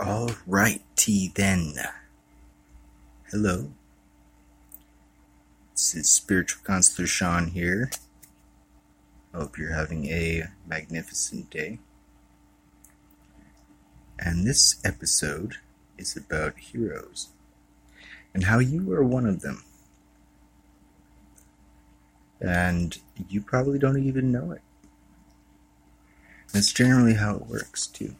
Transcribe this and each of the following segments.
Alrighty then. Hello. This is Spiritual Counselor Sean here. Hope you're having a magnificent day. And this episode is about heroes and how you are one of them. And you probably don't even know it. That's generally how it works, too.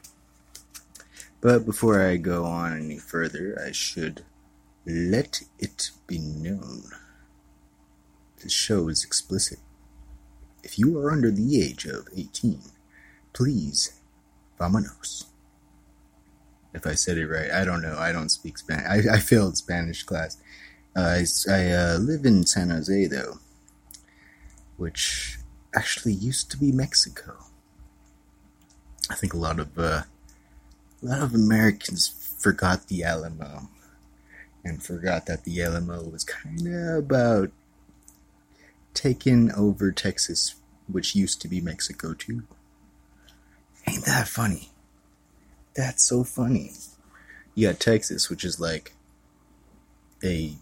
But before I go on any further, I should let it be known. This show is explicit. If you are under the age of 18, please, vamonos. If I said it right, I don't know. I don't speak Spanish. I, I failed Spanish class. Uh, I, I uh, live in San Jose, though, which actually used to be Mexico. I think a lot of uh, a lot of Americans forgot the Alamo and forgot that the Alamo was kind of about taking over Texas, which used to be Mexico too. Ain't that funny? That's so funny. Got Texas, which is like a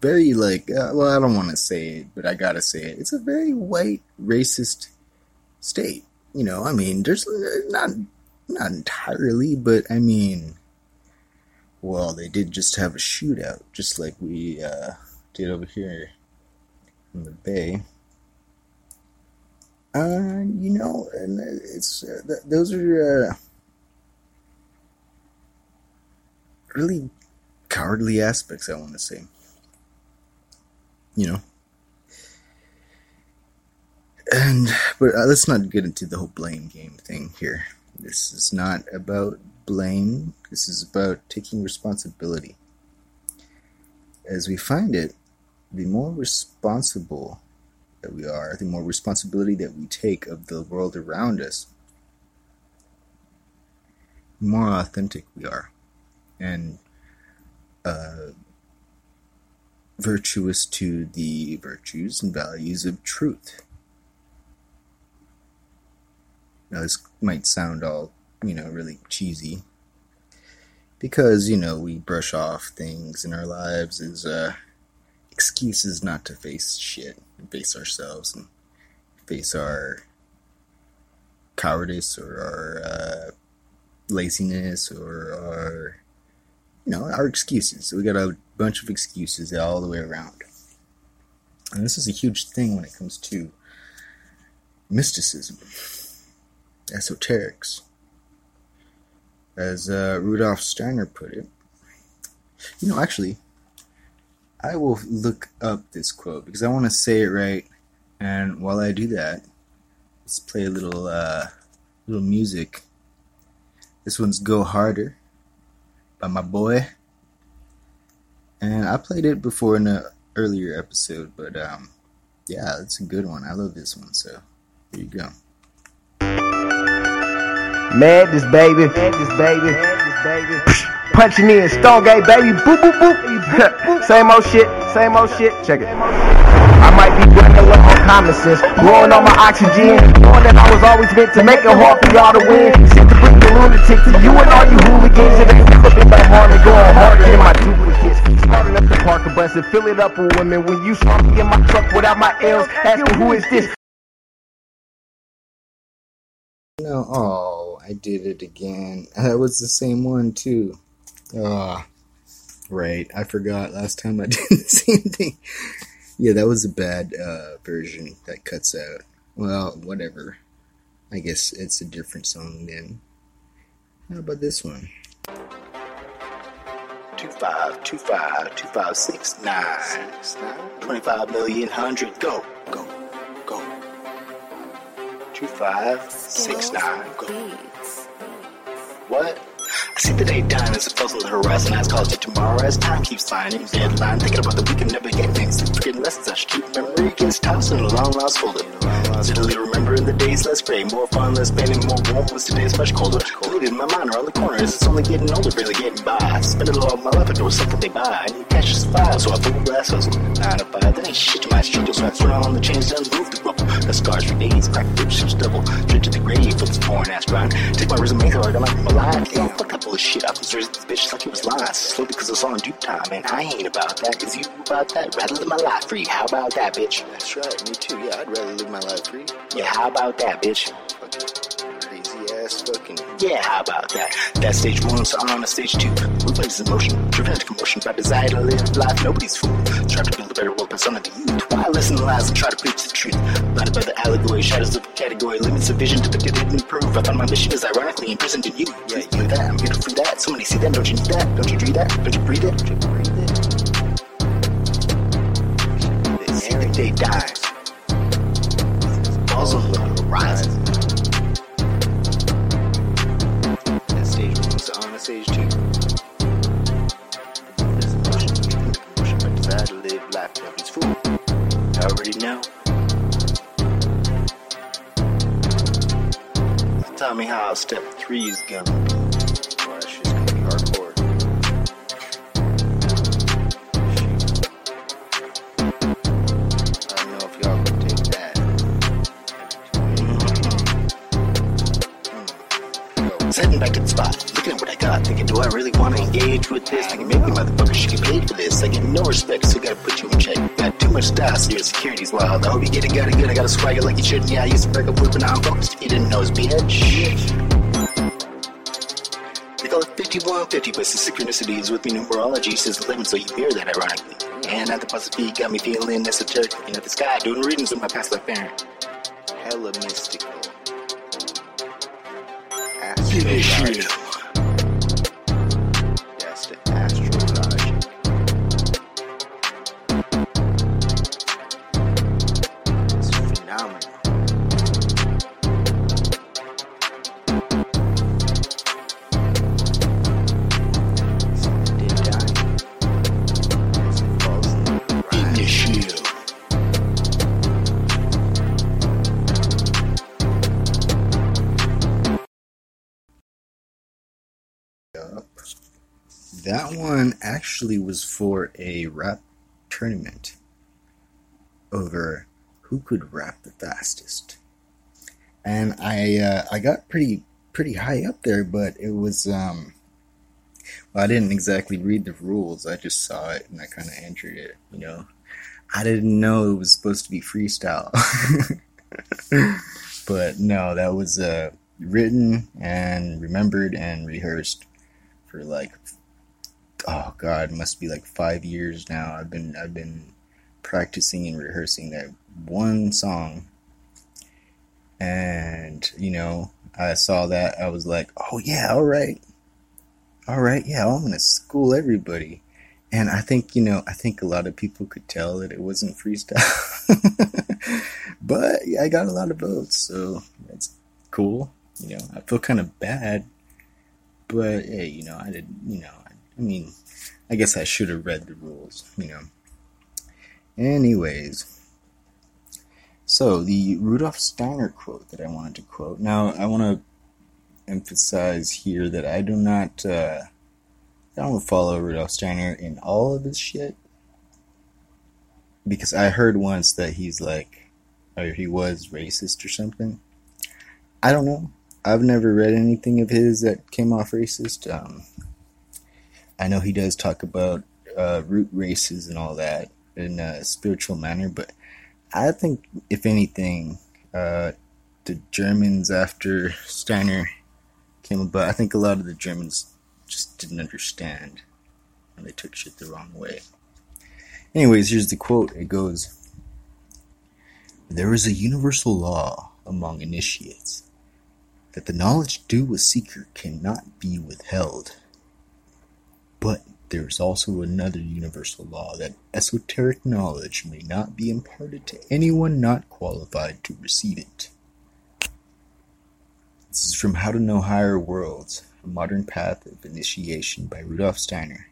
very like uh, well, I don't want to say it, but I gotta say it. It's a very white, racist state. You know, I mean, there's uh, not not entirely, but I mean, well, they did just have a shootout, just like we uh, did over here in the Bay. Uh, you know, and it's uh, th- those are uh, really cowardly aspects. I want to say, you know, and but uh, let's not get into the whole blame game thing here. This is not about blame, this is about taking responsibility. As we find it, the more responsible that we are, the more responsibility that we take of the world around us, the more authentic we are. And uh, virtuous to the virtues and values of truth. Now, this might sound all, you know, really cheesy. Because, you know, we brush off things in our lives as uh, excuses not to face shit and face ourselves and face our cowardice or our uh, laziness or our, you know, our excuses. We got a bunch of excuses all the way around. And this is a huge thing when it comes to mysticism esoterics. As uh, Rudolf Steiner put it. You know, actually, I will look up this quote because I want to say it right. And while I do that, let's play a little uh, little music. This one's "Go Harder" by my boy, and I played it before in an earlier episode. But um, yeah, it's a good one. I love this one. So here you go. Madness, baby. Madness, baby. Madness, baby. Punching in, Stonegate, baby. Boop, boop, boop. same old shit, same old shit. Check it. I might be running low on common sense, growing on my oxygen, knowing that I was always meant to make it hard for y'all to win. Shit to bring the lunatic to you and all you hooligans. It ain't flipping my heart and going harder than my duplicates. Starting up the Parker bus and fill it up with women. When you saw me in my truck without my L's, asking who is this? No, oh, I did it again. That was the same one too. Ah, oh, right. I forgot last time I did the same thing. Yeah, that was a bad uh, version that cuts out. Well, whatever. I guess it's a different song then. How about this one? Two five two five two five six nine. Two five two five two five six nine twenty five million hundred go go go two five six nine. Go. What? I see the day dying as a puzzle the horizon has caused it. Tomorrow as time keeps flying deadline thinking about the we can never get things forgetting lessons I should keep memory gets tossed in a long lost folder Suddenly remembering the days less gray more fun less pain and more warm was today's much colder deleted my mind around the corners it's only getting older barely getting by I spend it all of my life doing something they buy I need cash to file so I pull glass hustle nine to five that ain't shit to my street so I throw on the chains done move the rubble the scars for days crack rips double straight to the grave this porn ass grind. Take my resume, it on like my life. Damn, fuck that bullshit. I was this bitch like it was lies. Slowly because it's all in due time, and I ain't about that. Cause you about that. Rather live my life free. How about that, bitch? That's right, me too. Yeah, I'd rather live my life free. Yeah, how about that, bitch? Ass fucking. Yeah, how about that? That's stage one, so I'm on to stage two. Replaces emotion, driven into commotion by desire to live life. Nobody's fool. Try to build a better world but persona than you. Why listen to lies and try to preach the truth? Blinded by the allegory, shadows of category, limits of vision depicted and improve. I found my mission is ironically imprisoned in you. Yeah, you that, I'm here to free that. Somebody see that, don't you need that? Don't you dream that? Don't you breathe it? Don't you breathe it? Every day dies. Balls on the horizon. To fool. I already know. Tell me how step three is gonna be. Hardcore. I don't know if y'all can take that. Mm-hmm. Mm-hmm. Go. Sitting back the spot, got, thinking, do I really want to engage with this? Thinking, maybe motherfucker should get paid for this. I get no respect, so gotta put you in check. Got too much style, so your security's wild. I hope you get it, got it good. I got a swagger like you shouldn't. Yeah, I used to break up with, but now I'm focused. You didn't know it's bitch. They call it 5150, but the synchronicity is with me. Numerology says 11, so you hear that ironically. And at the positive got me feeling esoteric, looking at the sky, doing readings with my past life parent. Hella mystical. Astrologic. shit. That one actually was for a rap tournament over who could rap the fastest. And I uh, I got pretty pretty high up there, but it was um well I didn't exactly read the rules. I just saw it and I kind of entered it, you know. I didn't know it was supposed to be freestyle. but no, that was uh written and remembered and rehearsed for like oh god, must be like five years now. I've been I've been practicing and rehearsing that one song, and you know I saw that I was like, oh yeah, all right, all right, yeah, I'm gonna school everybody. And I think you know I think a lot of people could tell that it wasn't freestyle, but yeah, I got a lot of votes, so that's cool. You know, I feel kind of bad but hey, you know, I didn't, you know, I mean, I guess I should have read the rules, you know. Anyways, so the Rudolf Steiner quote that I wanted to quote. Now, I want to emphasize here that I do not, uh, I don't follow Rudolf Steiner in all of his shit because I heard once that he's like, or he was racist or something. I don't know. I've never read anything of his that came off racist. Um, I know he does talk about uh, root races and all that in a spiritual manner, but I think, if anything, uh, the Germans after Steiner came about, I think a lot of the Germans just didn't understand and they took shit the wrong way. Anyways, here's the quote. It goes There is a universal law among initiates that the knowledge due a seeker cannot be withheld. But there is also another universal law that esoteric knowledge may not be imparted to anyone not qualified to receive it. This is from How to Know Higher Worlds, A Modern Path of Initiation by Rudolf Steiner,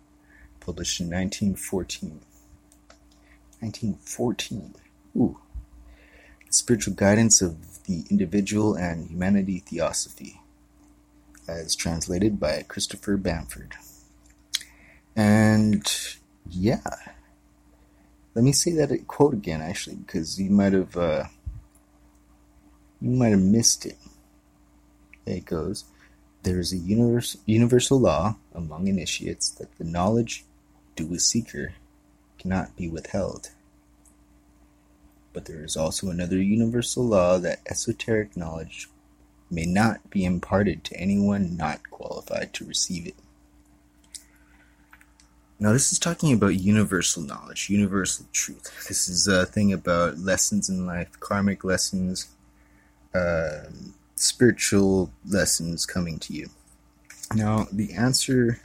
published in 1914. 1914. Ooh. Spiritual Guidance of the Individual and Humanity Theosophy, as translated by Christopher Bamford. And yeah, let me say that quote again, actually, because you might have uh, you might have missed it. it goes there is a universe, universal law among initiates that the knowledge due a seeker cannot be withheld. But there is also another universal law that esoteric knowledge may not be imparted to anyone not qualified to receive it. Now, this is talking about universal knowledge, universal truth. This is a thing about lessons in life, karmic lessons, um, spiritual lessons coming to you. Now, the answer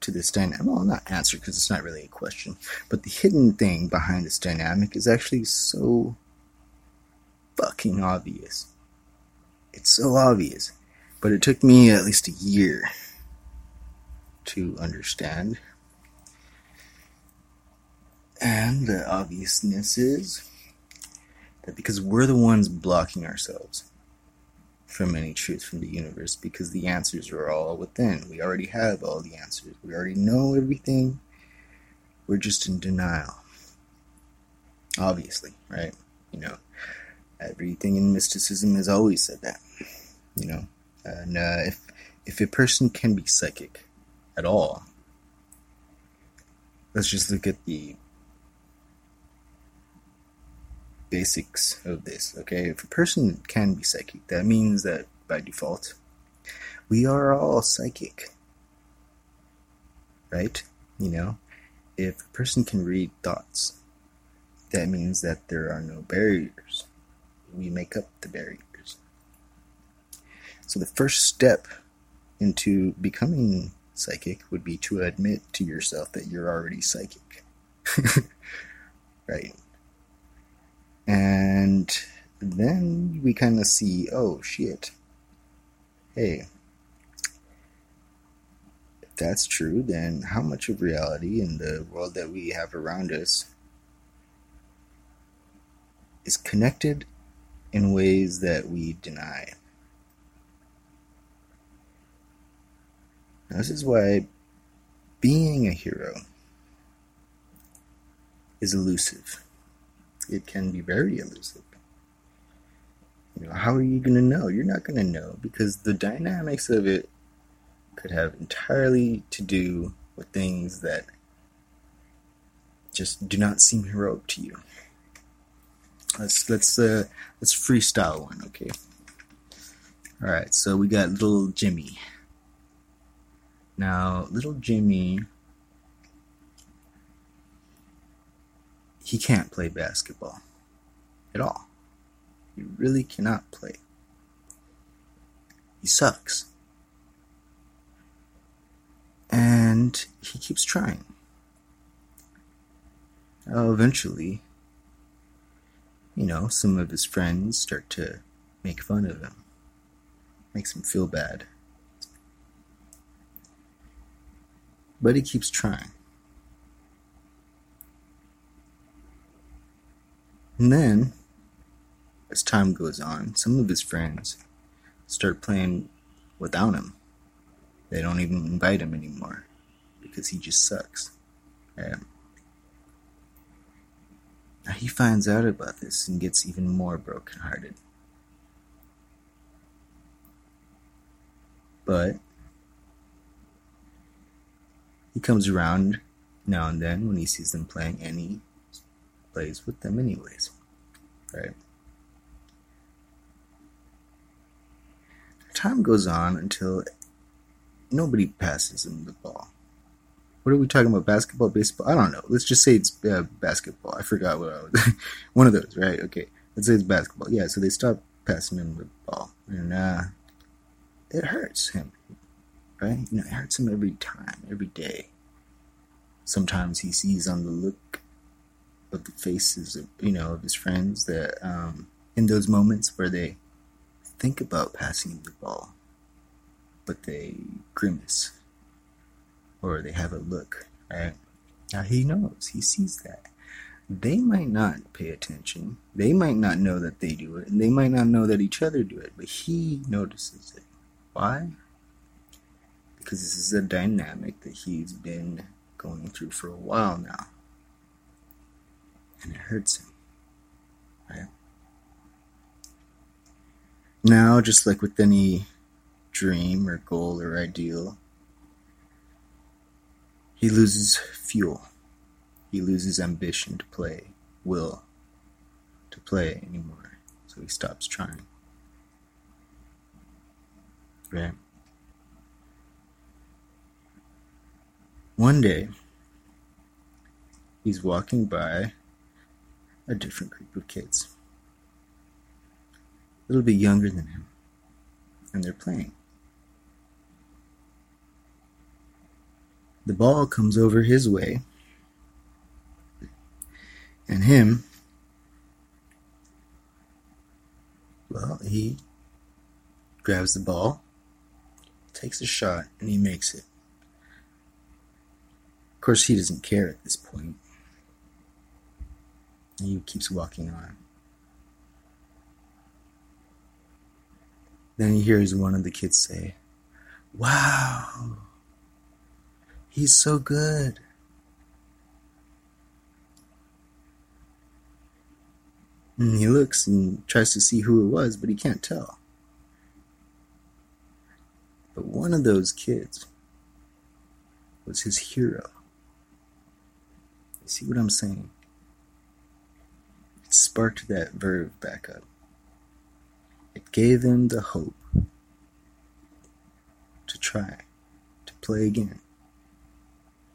to this dynamic, well, not answer because it's not really a question, but the hidden thing behind this dynamic is actually so fucking obvious. It's so obvious, but it took me at least a year to understand. And the obviousness is that because we're the ones blocking ourselves from any truth from the universe, because the answers are all within. We already have all the answers, we already know everything. We're just in denial. Obviously, right? You know, everything in mysticism has always said that. You know, and uh, if if a person can be psychic at all, let's just look at the basics of this, okay? If a person can be psychic, that means that by default, we are all psychic. Right? You know? If a person can read thoughts, that means that there are no barriers. We make up the barriers. So the first step into becoming psychic would be to admit to yourself that you're already psychic. right? And then we kind of see, oh shit. Hey, if that's true, then how much of reality in the world that we have around us is connected in ways that we deny? Now, this is why being a hero is elusive it can be very elusive. You know, how are you going to know? You're not going to know because the dynamics of it could have entirely to do with things that just do not seem heroic to you. Let's let's uh let's freestyle one, okay? All right, so we got little Jimmy. Now, little Jimmy he can't play basketball at all. He really cannot play. He sucks. And he keeps trying. Eventually, you know, some of his friends start to make fun of him. Makes him feel bad. But he keeps trying. And then, as time goes on, some of his friends start playing without him. They don't even invite him anymore because he just sucks. Now he finds out about this and gets even more brokenhearted. But he comes around now and then when he sees them playing, and he plays with them anyways. Right? Time goes on until nobody passes him the ball. What are we talking about? Basketball, baseball? I don't know. Let's just say it's uh, basketball. I forgot what I was. One of those, right? Okay. Let's say it's basketball. Yeah, so they stop passing him the ball. And uh, it hurts him, right? You know, it hurts him every time, every day. Sometimes he sees on the look of the faces of you know of his friends that um, in those moments where they think about passing the ball, but they grimace or they have a look. Right now, he knows he sees that. They might not pay attention. They might not know that they do it, and they might not know that each other do it. But he notices it. Why? Because this is a dynamic that he's been going through for a while now and it hurts him. Right? Now, just like with any dream or goal or ideal, he loses fuel. He loses ambition to play, will to play anymore. So he stops trying. Right? One day, he's walking by a different group of kids, a little bit younger than him, and they're playing. The ball comes over his way, and him, well, he grabs the ball, takes a shot, and he makes it. Of course, he doesn't care at this point. He keeps walking on. Then he hears one of the kids say, Wow, he's so good. And he looks and tries to see who it was, but he can't tell. But one of those kids was his hero. You see what I'm saying? It sparked that verve back up. It gave him the hope to try, to play again.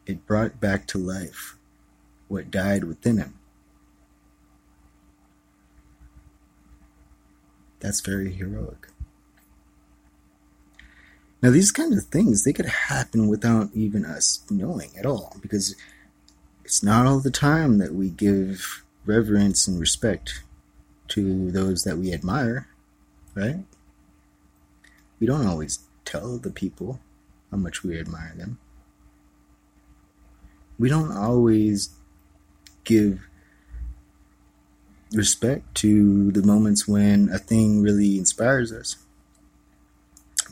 It brought back to life what died within him. That's very heroic. Now, these kind of things, they could happen without even us knowing at all, because it's not all the time that we give reverence and respect to those that we admire, right? We don't always tell the people how much we admire them. We don't always give respect to the moments when a thing really inspires us.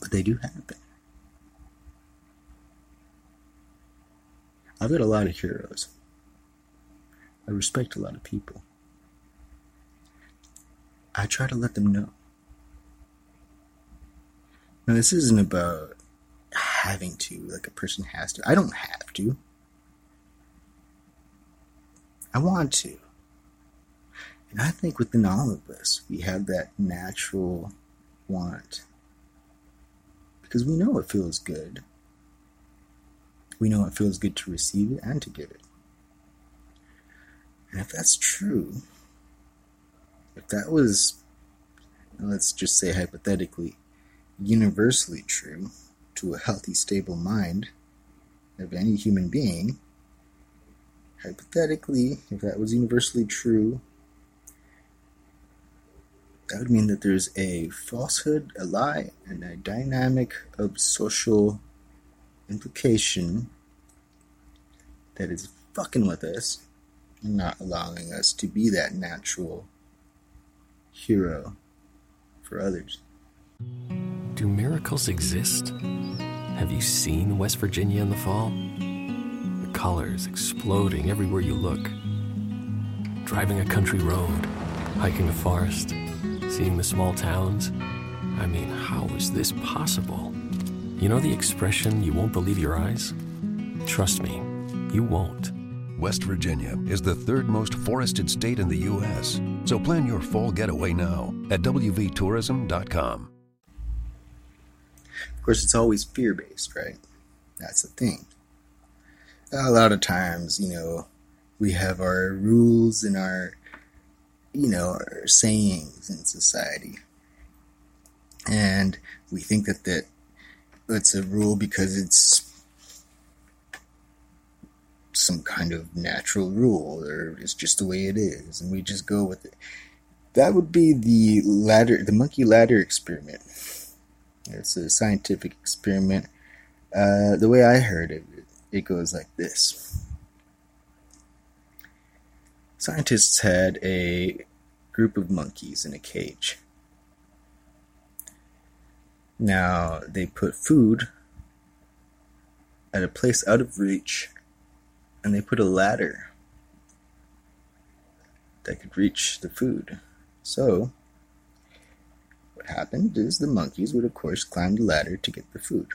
But they do happen. I've got a lot of heroes. I respect a lot of people. I try to let them know. Now, this isn't about having to, like a person has to. I don't have to. I want to. And I think within all of us, we have that natural want. Because we know it feels good. We know it feels good to receive it and to give it. And if that's true, if that was, let's just say hypothetically, universally true to a healthy, stable mind of any human being, hypothetically, if that was universally true, that would mean that there's a falsehood, a lie, and a dynamic of social implication that is fucking with us not allowing us to be that natural hero for others. Do miracles exist? Have you seen West Virginia in the fall? The colors exploding everywhere you look. Driving a country road, hiking a forest, seeing the small towns. I mean, how is this possible? You know the expression, you won't believe your eyes? Trust me, you won't. West Virginia is the third most forested state in the U.S., so plan your fall getaway now at WVTourism.com. Of course, it's always fear based, right? That's the thing. A lot of times, you know, we have our rules and our, you know, our sayings in society. And we think that, that it's a rule because it's some kind of natural rule or it's just the way it is and we just go with it. That would be the ladder the monkey ladder experiment. It's a scientific experiment. Uh, the way i heard it it goes like this. Scientists had a group of monkeys in a cage. Now they put food at a place out of reach and they put a ladder that could reach the food. So, what happened is the monkeys would, of course, climb the ladder to get the food.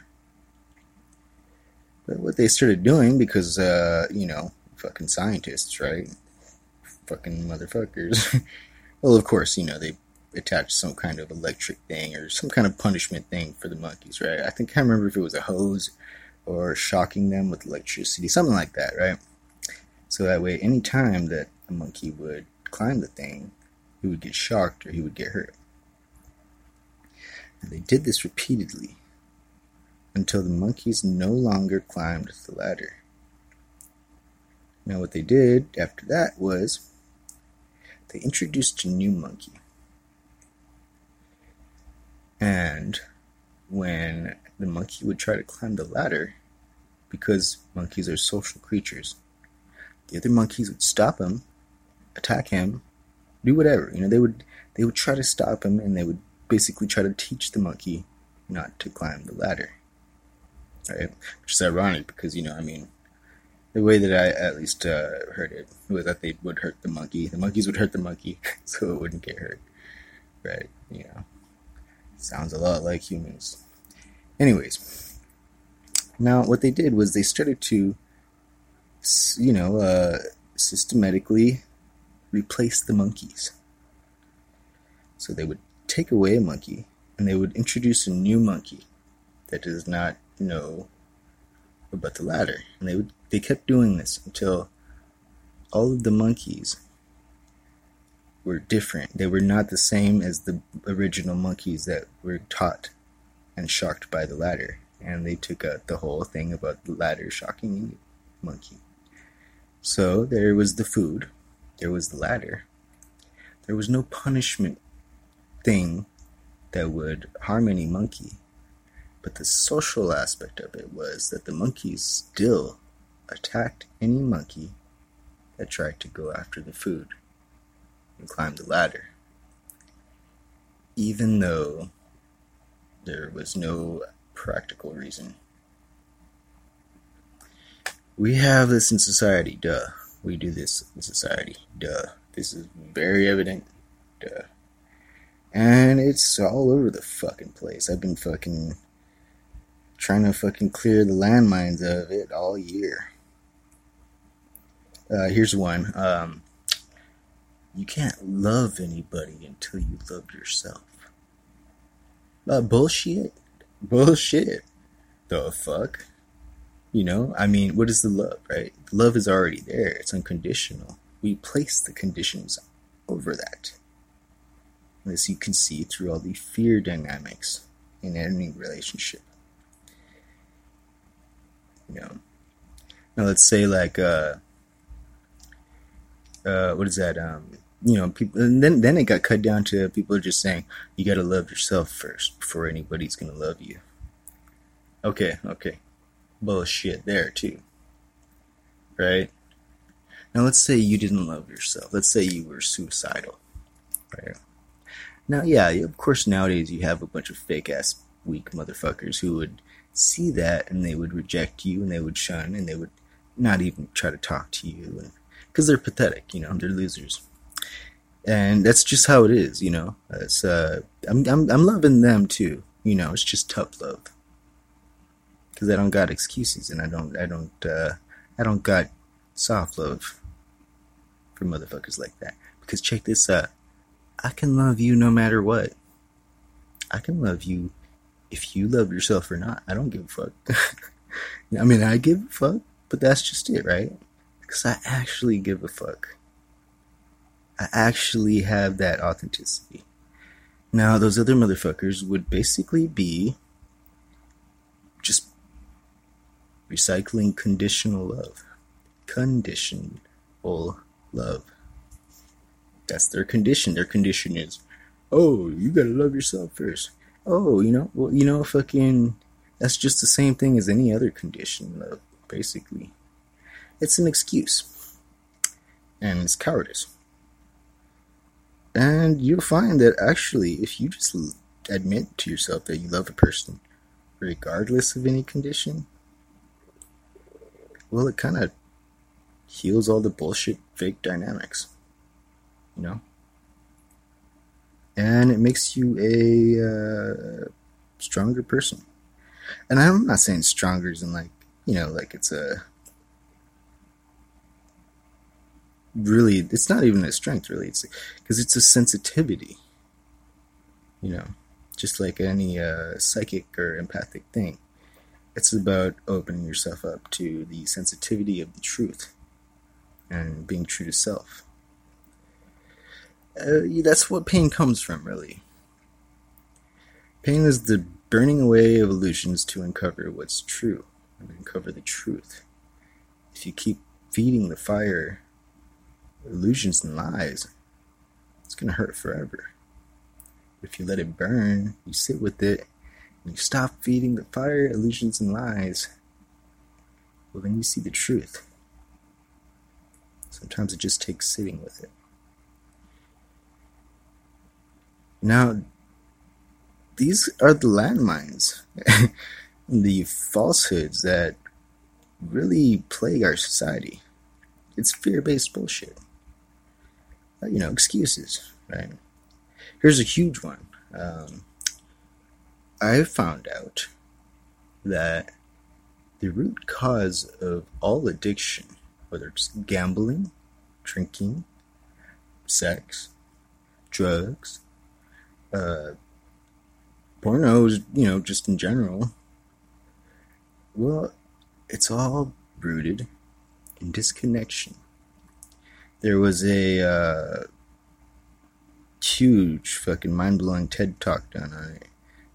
But what they started doing, because, uh, you know, fucking scientists, right? Fucking motherfuckers. well, of course, you know, they attached some kind of electric thing or some kind of punishment thing for the monkeys, right? I think I remember if it was a hose or shocking them with electricity, something like that, right? So that way, any time that a monkey would climb the thing, he would get shocked or he would get hurt. And they did this repeatedly until the monkeys no longer climbed the ladder. Now, what they did after that was they introduced a new monkey. And when the monkey would try to climb the ladder, because monkeys are social creatures, the other monkeys would stop him, attack him, do whatever. You know, they would they would try to stop him and they would basically try to teach the monkey not to climb the ladder. Right? Which is ironic because, you know, I mean, the way that I at least uh, heard it was that they would hurt the monkey. The monkeys would hurt the monkey so it wouldn't get hurt. Right? You know. Sounds a lot like humans. Anyways, now what they did was they started to, you know, uh, systematically replace the monkeys. So they would take away a monkey and they would introduce a new monkey that does not know about the ladder. And they would they kept doing this until all of the monkeys were different. They were not the same as the original monkeys that were taught and shocked by the ladder. And they took out the whole thing about the ladder shocking monkey. So there was the food, there was the ladder. There was no punishment thing that would harm any monkey. But the social aspect of it was that the monkeys still attacked any monkey that tried to go after the food and climb the ladder. Even though there was no practical reason. We have this in society, duh. We do this in society, duh. This is very evident, duh. And it's all over the fucking place. I've been fucking trying to fucking clear the landmines of it all year. Uh, here's one. Um, you can't love anybody until you love yourself. Uh, bullshit. Bullshit. The fuck? You know, I mean, what is the love, right? Love is already there, it's unconditional. We place the conditions over that. As you can see through all the fear dynamics in any relationship. You know, now let's say, like, uh, uh, what is that? Um, you know, people, and then then it got cut down to people just saying you got to love yourself first before anybody's gonna love you. Okay, okay, bullshit there too, right? Now let's say you didn't love yourself. Let's say you were suicidal, right? Now, yeah, of course, nowadays you have a bunch of fake ass weak motherfuckers who would see that and they would reject you and they would shun and they would not even try to talk to you because they're pathetic, you know, they're losers and that's just how it is, you know. It's uh, I'm I'm I'm loving them too, you know. It's just tough love because I don't got excuses, and I don't I don't uh, I don't got soft love for motherfuckers like that. Because check this out, I can love you no matter what. I can love you if you love yourself or not. I don't give a fuck. I mean, I give a fuck, but that's just it, right? Because I actually give a fuck. I actually have that authenticity. Now, those other motherfuckers would basically be just recycling conditional love. Conditional love. That's their condition. Their condition is, oh, you gotta love yourself first. Oh, you know, well, you know, fucking, that's just the same thing as any other condition love, basically. It's an excuse. And it's cowardice. And you'll find that actually, if you just admit to yourself that you love a person, regardless of any condition, well, it kind of heals all the bullshit fake dynamics. You know? and it makes you a uh, stronger person. And I'm not saying stronger as in like you know like it's a really it's not even a strength really. It's because it's a sensitivity you know just like any uh, psychic or empathic thing. It's about opening yourself up to the sensitivity of the truth and being true to self. Uh, that's what pain comes from really. Pain is the burning away of illusions to uncover what's true and uncover the truth. If you keep feeding the fire illusions and lies, it's going to hurt forever. If you let it burn, you sit with it, and you stop feeding the fire, illusions, and lies, well, then you see the truth. Sometimes it just takes sitting with it. Now, these are the landmines, the falsehoods that really plague our society. It's fear based bullshit. You know, excuses, right? Here's a huge one. Um, I found out that the root cause of all addiction, whether it's gambling, drinking, sex, drugs, uh, pornos, you know, just in general, well, it's all rooted in disconnection there was a uh, huge, fucking mind blowing TED talk done on it.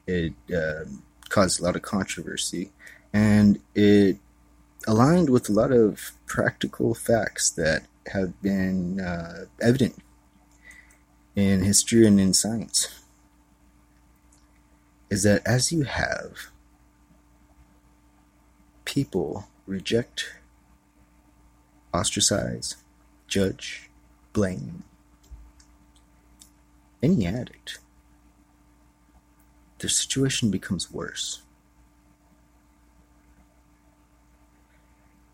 It uh, caused a lot of controversy, and it aligned with a lot of practical facts that have been uh, evident in history and in science. Is that as you have people reject, ostracize, judge, blame any addict, their situation becomes worse.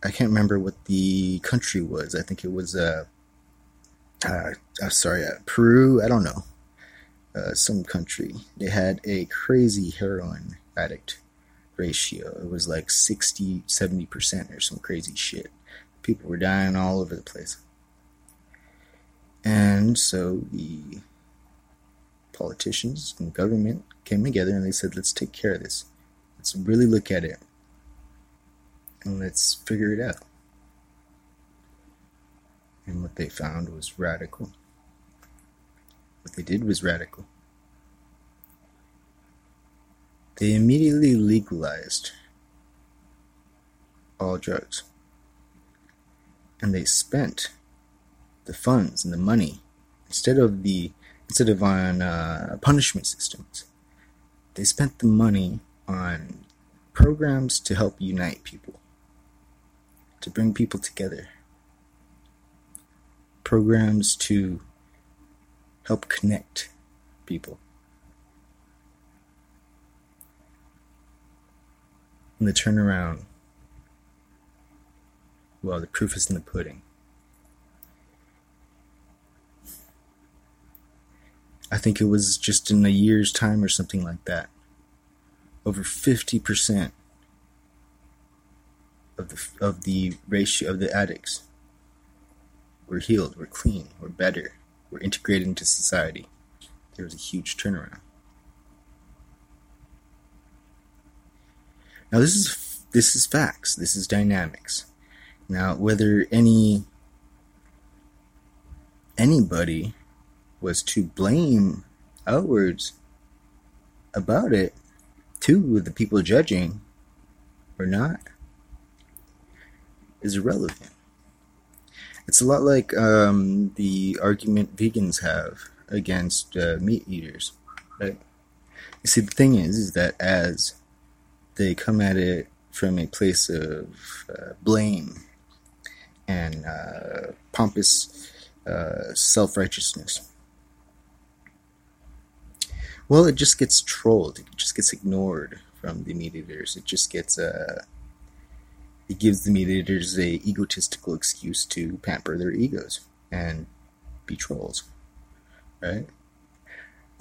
I can't remember what the country was. I think it was, uh, uh, uh sorry, uh, Peru. I don't know. Uh, some country. They had a crazy heroin addict ratio. It was like 60, 70% or some crazy shit. People were dying all over the place. And so the politicians and government came together and they said, let's take care of this. Let's really look at it. And let's figure it out. And what they found was radical. What they did was radical. They immediately legalized all drugs. And they spent the funds and the money instead of the instead of on uh, punishment systems. They spent the money on programs to help unite people, to bring people together, programs to help connect people. And the turnaround, well, the proof is in the pudding. I think it was just in a year's time or something like that. Over 50% of the, of the ratio of the addicts were healed, were clean, were better, were integrated into society. There was a huge turnaround. Now this is this is facts. This is dynamics. Now whether any anybody was to blame outwards about it to the people judging or not is irrelevant. It's a lot like um, the argument vegans have against uh, meat eaters, right? You see, the thing is, is that as they come at it from a place of uh, blame and uh, pompous uh, self righteousness, well, it just gets trolled. It just gets ignored from the meat eaters. It just gets uh, it gives the meat eaters a egotistical excuse to pamper their egos and be trolls, right?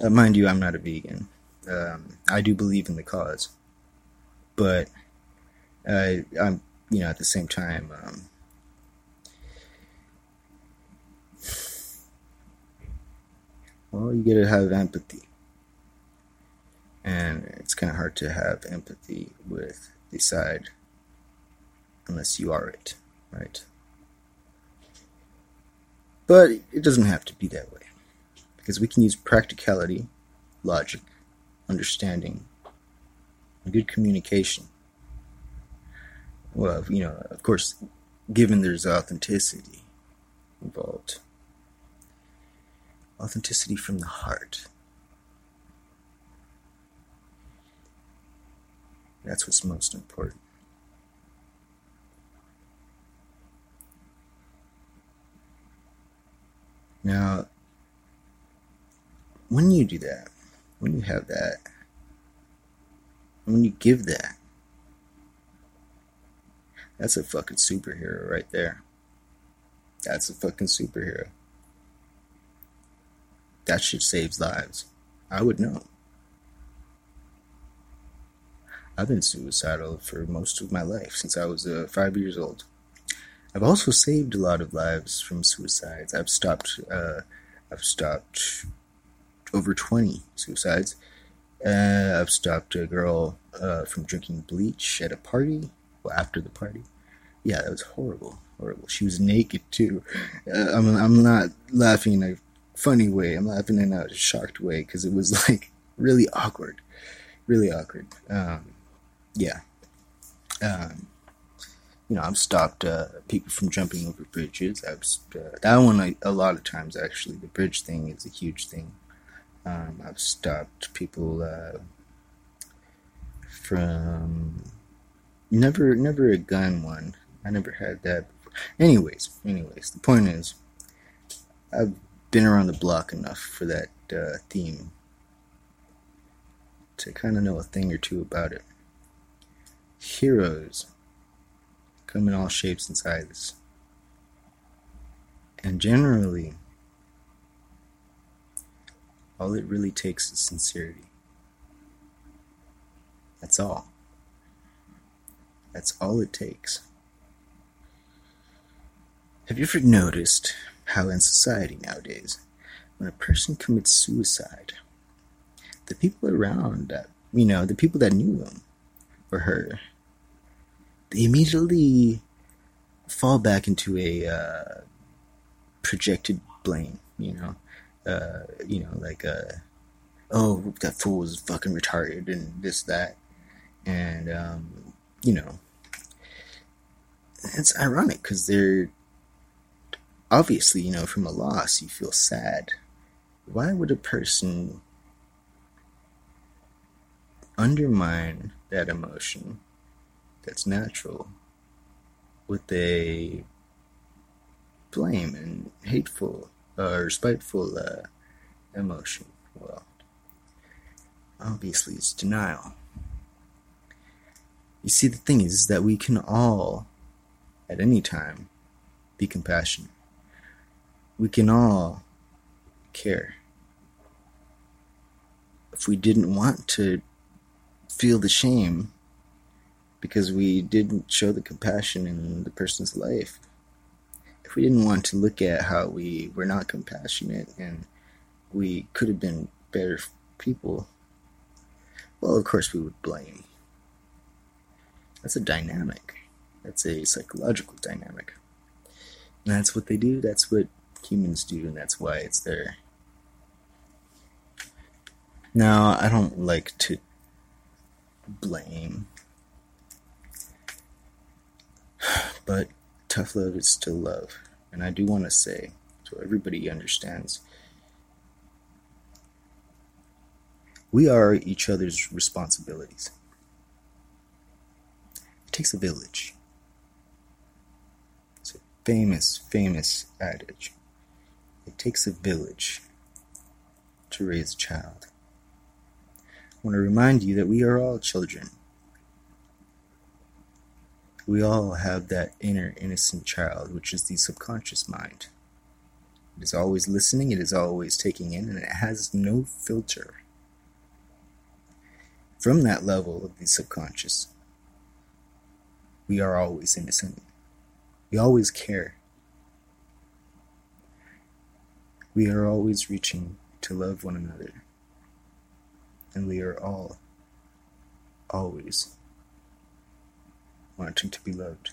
Uh, mind you, I'm not a vegan. Um, I do believe in the cause, but uh, I'm, you know, at the same time, um, well, you gotta have empathy. And it's kind of hard to have empathy with the side unless you are it, right? But it doesn't have to be that way. Because we can use practicality, logic, understanding, and good communication. Well, you know, of course, given there's authenticity involved. Authenticity from the heart. That's what's most important. Now, when you do that, when you have that, when you give that, that's a fucking superhero right there. That's a fucking superhero. That shit saves lives. I would know. I've been suicidal for most of my life since I was uh, five years old. I've also saved a lot of lives from suicides. I've stopped. Uh, I've stopped over twenty suicides. Uh, I've stopped a girl uh, from drinking bleach at a party. Well, after the party. Yeah, that was horrible. Horrible. She was naked too. Uh, I'm. I'm not laughing in a funny way. I'm laughing in a shocked way because it was like really awkward. Really awkward. Um, yeah. Um, you know, I've stopped uh, people from jumping over bridges. I've uh, that one I, a lot of times actually. The bridge thing is a huge thing. Um, I've stopped people uh, from never never a gun one. I never had that. Anyways, anyways, the point is, I've been around the block enough for that uh, theme to kind of know a thing or two about it heroes come in all shapes and sizes. And generally, all it really takes is sincerity. That's all. That's all it takes. Have you ever noticed how in society nowadays, when a person commits suicide, the people around that, you know, the people that knew him or her, they immediately fall back into a uh, projected blame. You know, uh, you know, like, uh, oh, that fool was fucking retarded and this that, and um, you know, it's ironic because they're obviously, you know, from a loss, you feel sad. Why would a person undermine that emotion that's natural with a blame and hateful or spiteful uh, emotion. Well, obviously, it's denial. You see, the thing is that we can all, at any time, be compassionate. We can all care. If we didn't want to feel the shame because we didn't show the compassion in the person's life. If we didn't want to look at how we were not compassionate and we could have been better people, well, of course, we would blame. That's a dynamic. That's a psychological dynamic. And that's what they do, that's what humans do, and that's why it's there. Now, I don't like to blame. But tough love is still love. And I do want to say, so everybody understands, we are each other's responsibilities. It takes a village. It's a famous, famous adage. It takes a village to raise a child. Want to remind you that we are all children. We all have that inner innocent child, which is the subconscious mind. It is always listening, it is always taking in, and it has no filter. From that level of the subconscious, we are always innocent. We always care. We are always reaching to love one another. And we are all always wanting to be loved.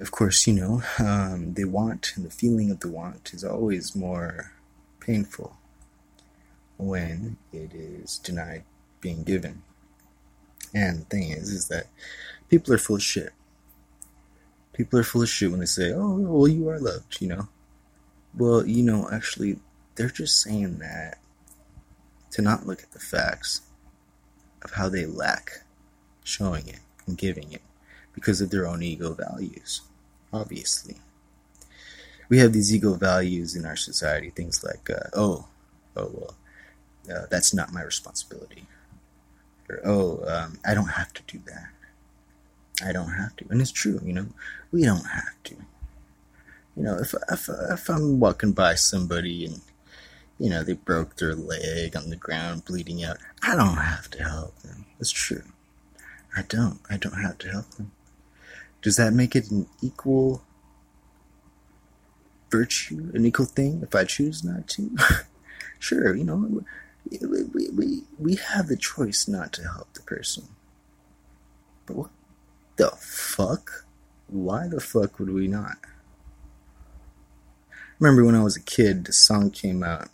Of course, you know, um, the want and the feeling of the want is always more painful when it is denied being given. And the thing is, is that people are full of shit. People are full of shit when they say, oh, well, you are loved, you know. Well, you know, actually, they're just saying that to not look at the facts of how they lack showing it and giving it because of their own ego values, obviously. We have these ego values in our society, things like, uh, oh, oh, well, uh, that's not my responsibility. Or, oh, um, I don't have to do that. I don't have to. And it's true, you know, we don't have to. You know, if, if, if I'm walking by somebody and, you know, they broke their leg on the ground bleeding out, I don't have to help them. It's true. I don't. I don't have to help them. Does that make it an equal virtue, an equal thing if I choose not to? sure, you know, we, we, we, have the choice not to help the person. But what the fuck? Why the fuck would we not? remember when I was a kid, the song came out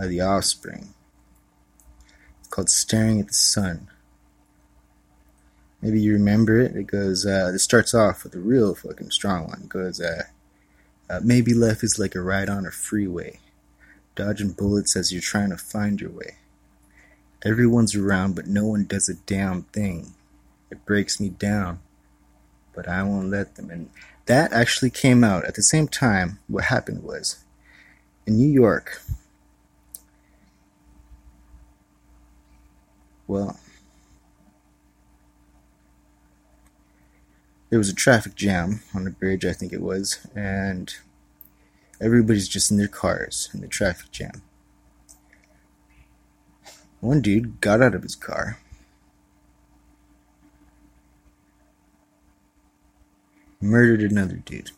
by The Offspring. It's called Staring at the Sun. Maybe you remember it. It goes, uh, it starts off with a real fucking strong one. It goes, uh, uh, maybe life is like a ride on a freeway, dodging bullets as you're trying to find your way. Everyone's around, but no one does a damn thing. It breaks me down, but I won't let them. And that actually came out at the same time. What happened was in New York. Well, there was a traffic jam on the bridge, I think it was, and everybody's just in their cars in the traffic jam. One dude got out of his car. Murdered another dude.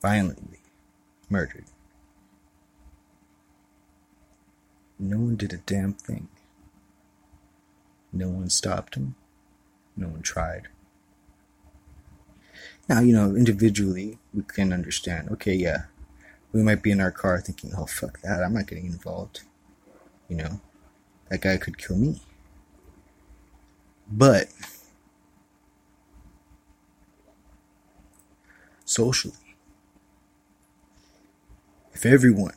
Violently murdered. No one did a damn thing. No one stopped him. No one tried. Now, you know, individually, we can understand, okay, yeah, we might be in our car thinking, oh, fuck that, I'm not getting involved. You know, that guy could kill me. But, socially, if everyone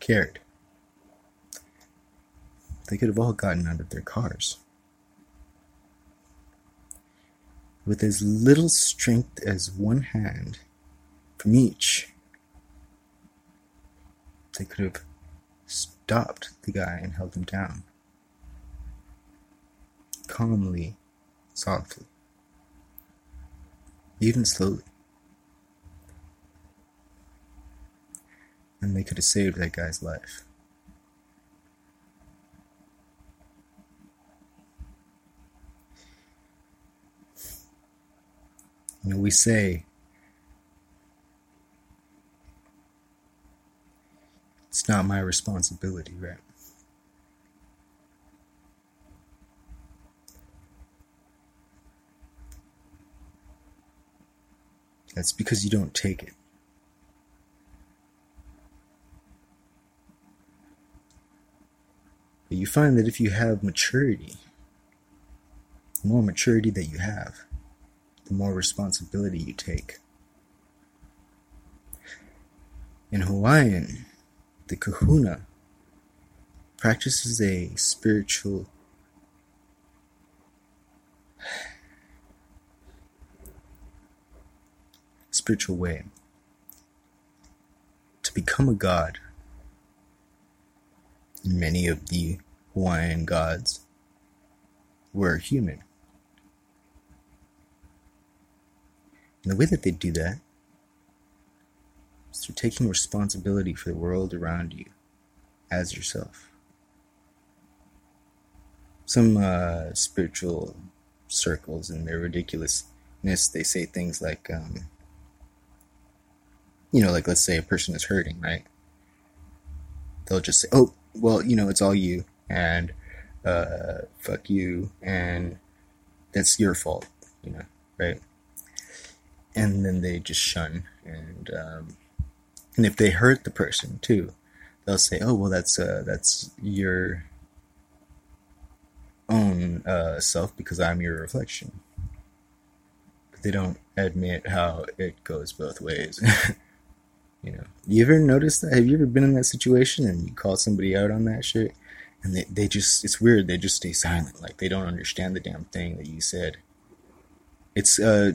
cared, they could have all gotten out of their cars. with as little strength as one hand from each. They could have stopped the guy and held him down. Calmly, softly, even slowly. And they could have saved that guy's life. You know, we say it's not my responsibility, right? That's because you don't take it. But you find that if you have maturity, the more maturity that you have, the more responsibility you take. In Hawaiian, the kahuna practices a spiritual spiritual way to become a god. Many of the Hawaiian gods were human. And the way that they do that is through taking responsibility for the world around you as yourself. Some uh, spiritual circles and their ridiculousness, they say things like, um, you know, like let's say a person is hurting, right? They'll just say, oh, well, you know, it's all you, and uh, fuck you, and that's your fault, you know, right? And then they just shun, and um, and if they hurt the person too, they'll say, oh, well, that's uh, that's your own uh, self because I'm your reflection. But they don't admit how it goes both ways. you know, you ever noticed that? Have you ever been in that situation and you call somebody out on that shit? And they, they just, it's weird. They just stay silent. Like they don't understand the damn thing that you said. It's, uh,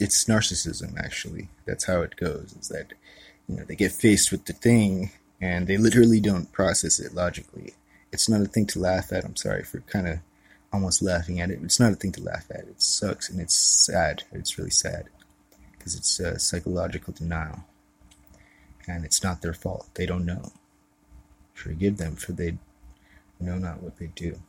it's narcissism actually. That's how it goes. Is that, you know, they get faced with the thing and they literally don't process it logically it's not a thing to laugh at. I'm sorry for kind of almost laughing at it. It's not a thing to laugh at. It sucks and it's sad. It's really sad because it's uh, psychological denial, and it's not their fault. They don't know. Forgive them for they know not what they do.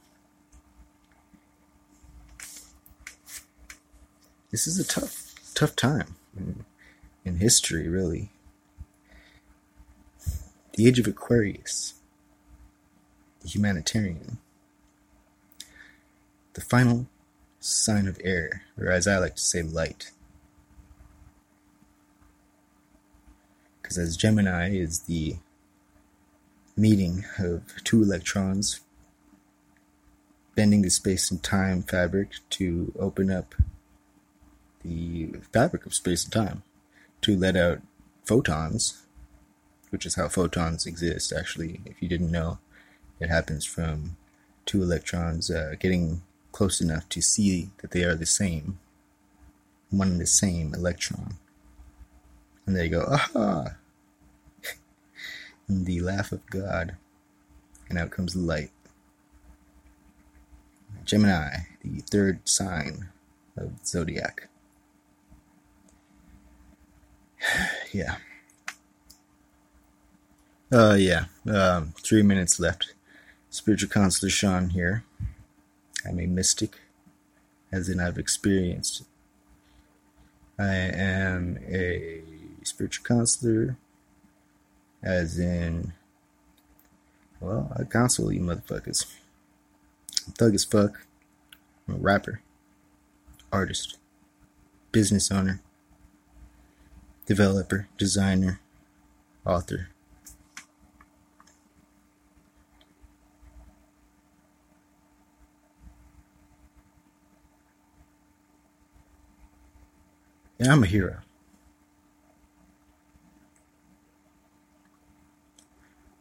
This is a tough, tough time in, in history, really. The age of Aquarius the humanitarian. The final sign of air, or as I like to say, light. Because as Gemini is the meeting of two electrons bending the space and time fabric to open up the fabric of space and time to let out photons, which is how photons exist, actually, if you didn't know. It happens from two electrons uh, getting close enough to see that they are the same, one and the same electron. And they go, aha! the laugh of God. And out comes the light. Gemini, the third sign of zodiac. yeah. Uh, yeah. Um, three minutes left. Spiritual Counselor Sean here. I'm a mystic, as in I've experienced. I am a spiritual counselor, as in, well, I counsel you motherfuckers. I'm thug as fuck. I'm a rapper, artist, business owner, developer, designer, author. And I'm a hero.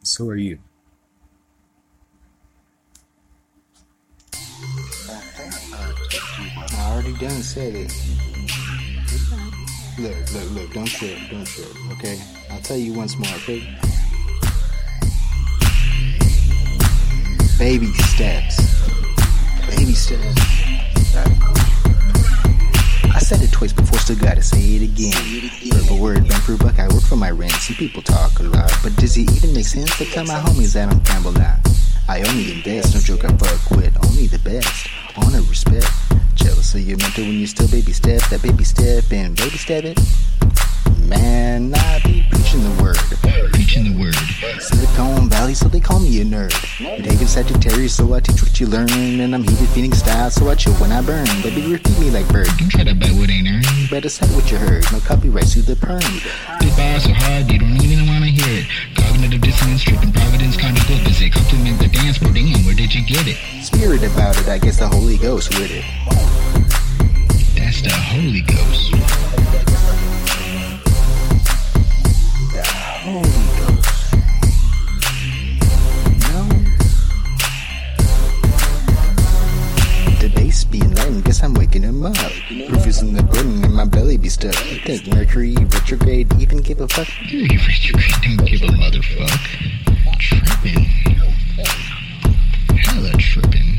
So are you. I already done said it. Look, look, look, don't trip, don't trip, okay? I'll tell you once more, okay? Baby steps. Baby steps. I said it twice before, still gotta say it again. Word for word, bang for buck, I work for my rent. Some people talk a lot, but does it even make sense to tell my homies that I'm gamble now? I only invest, no joke, I fuck with only the best. Honor, respect. Jealous so you mental when you still baby step, that baby step and baby step it. Man, I be preaching the word. Preaching the word. Silicon Valley, so they call me a nerd. David Sagittarius, so I teach what you learn. And I'm heated, feeling style, so I chill when I burn. Baby, repeat me like bird. Don't try to buy what ain't earned. Better set what you heard. No copyright to the perm. The bars so hard, you don't even wanna hear it. Cognitive dissonance, tripping providence, conjugal physics. Compliment the dance, but damn, where did you get it? Spirit about it, I guess the Holy Ghost with it. That's the Holy Ghost. Holy I'm waking him up. Is in the pudding and my belly be stuck. Think Mercury retrograde even give a fuck? Mercury retrograde don't give a motherfuck. Tripping. Hella tripping.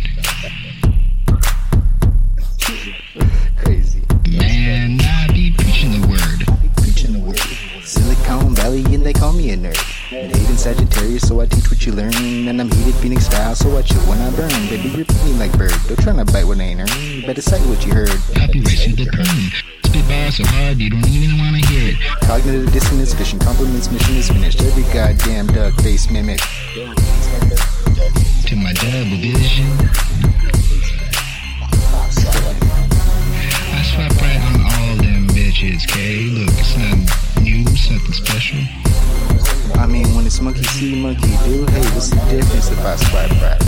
Burning style, so watch it when I burn. Baby, rip me like bird. Don't try to bite what I ain't earned. You better say what you heard. Copyright to the perm. Spit bars so hard you don't even wanna hear it. Cognitive dissonance, fishing compliments, mission is finished. Every goddamn duck face mimic. To my double vision. I swipe right on all them bitches, K. Look, it's not new, it's nothing special. I mean, when it's monkey see, monkey do. Hey, what's the difference if I swipe right?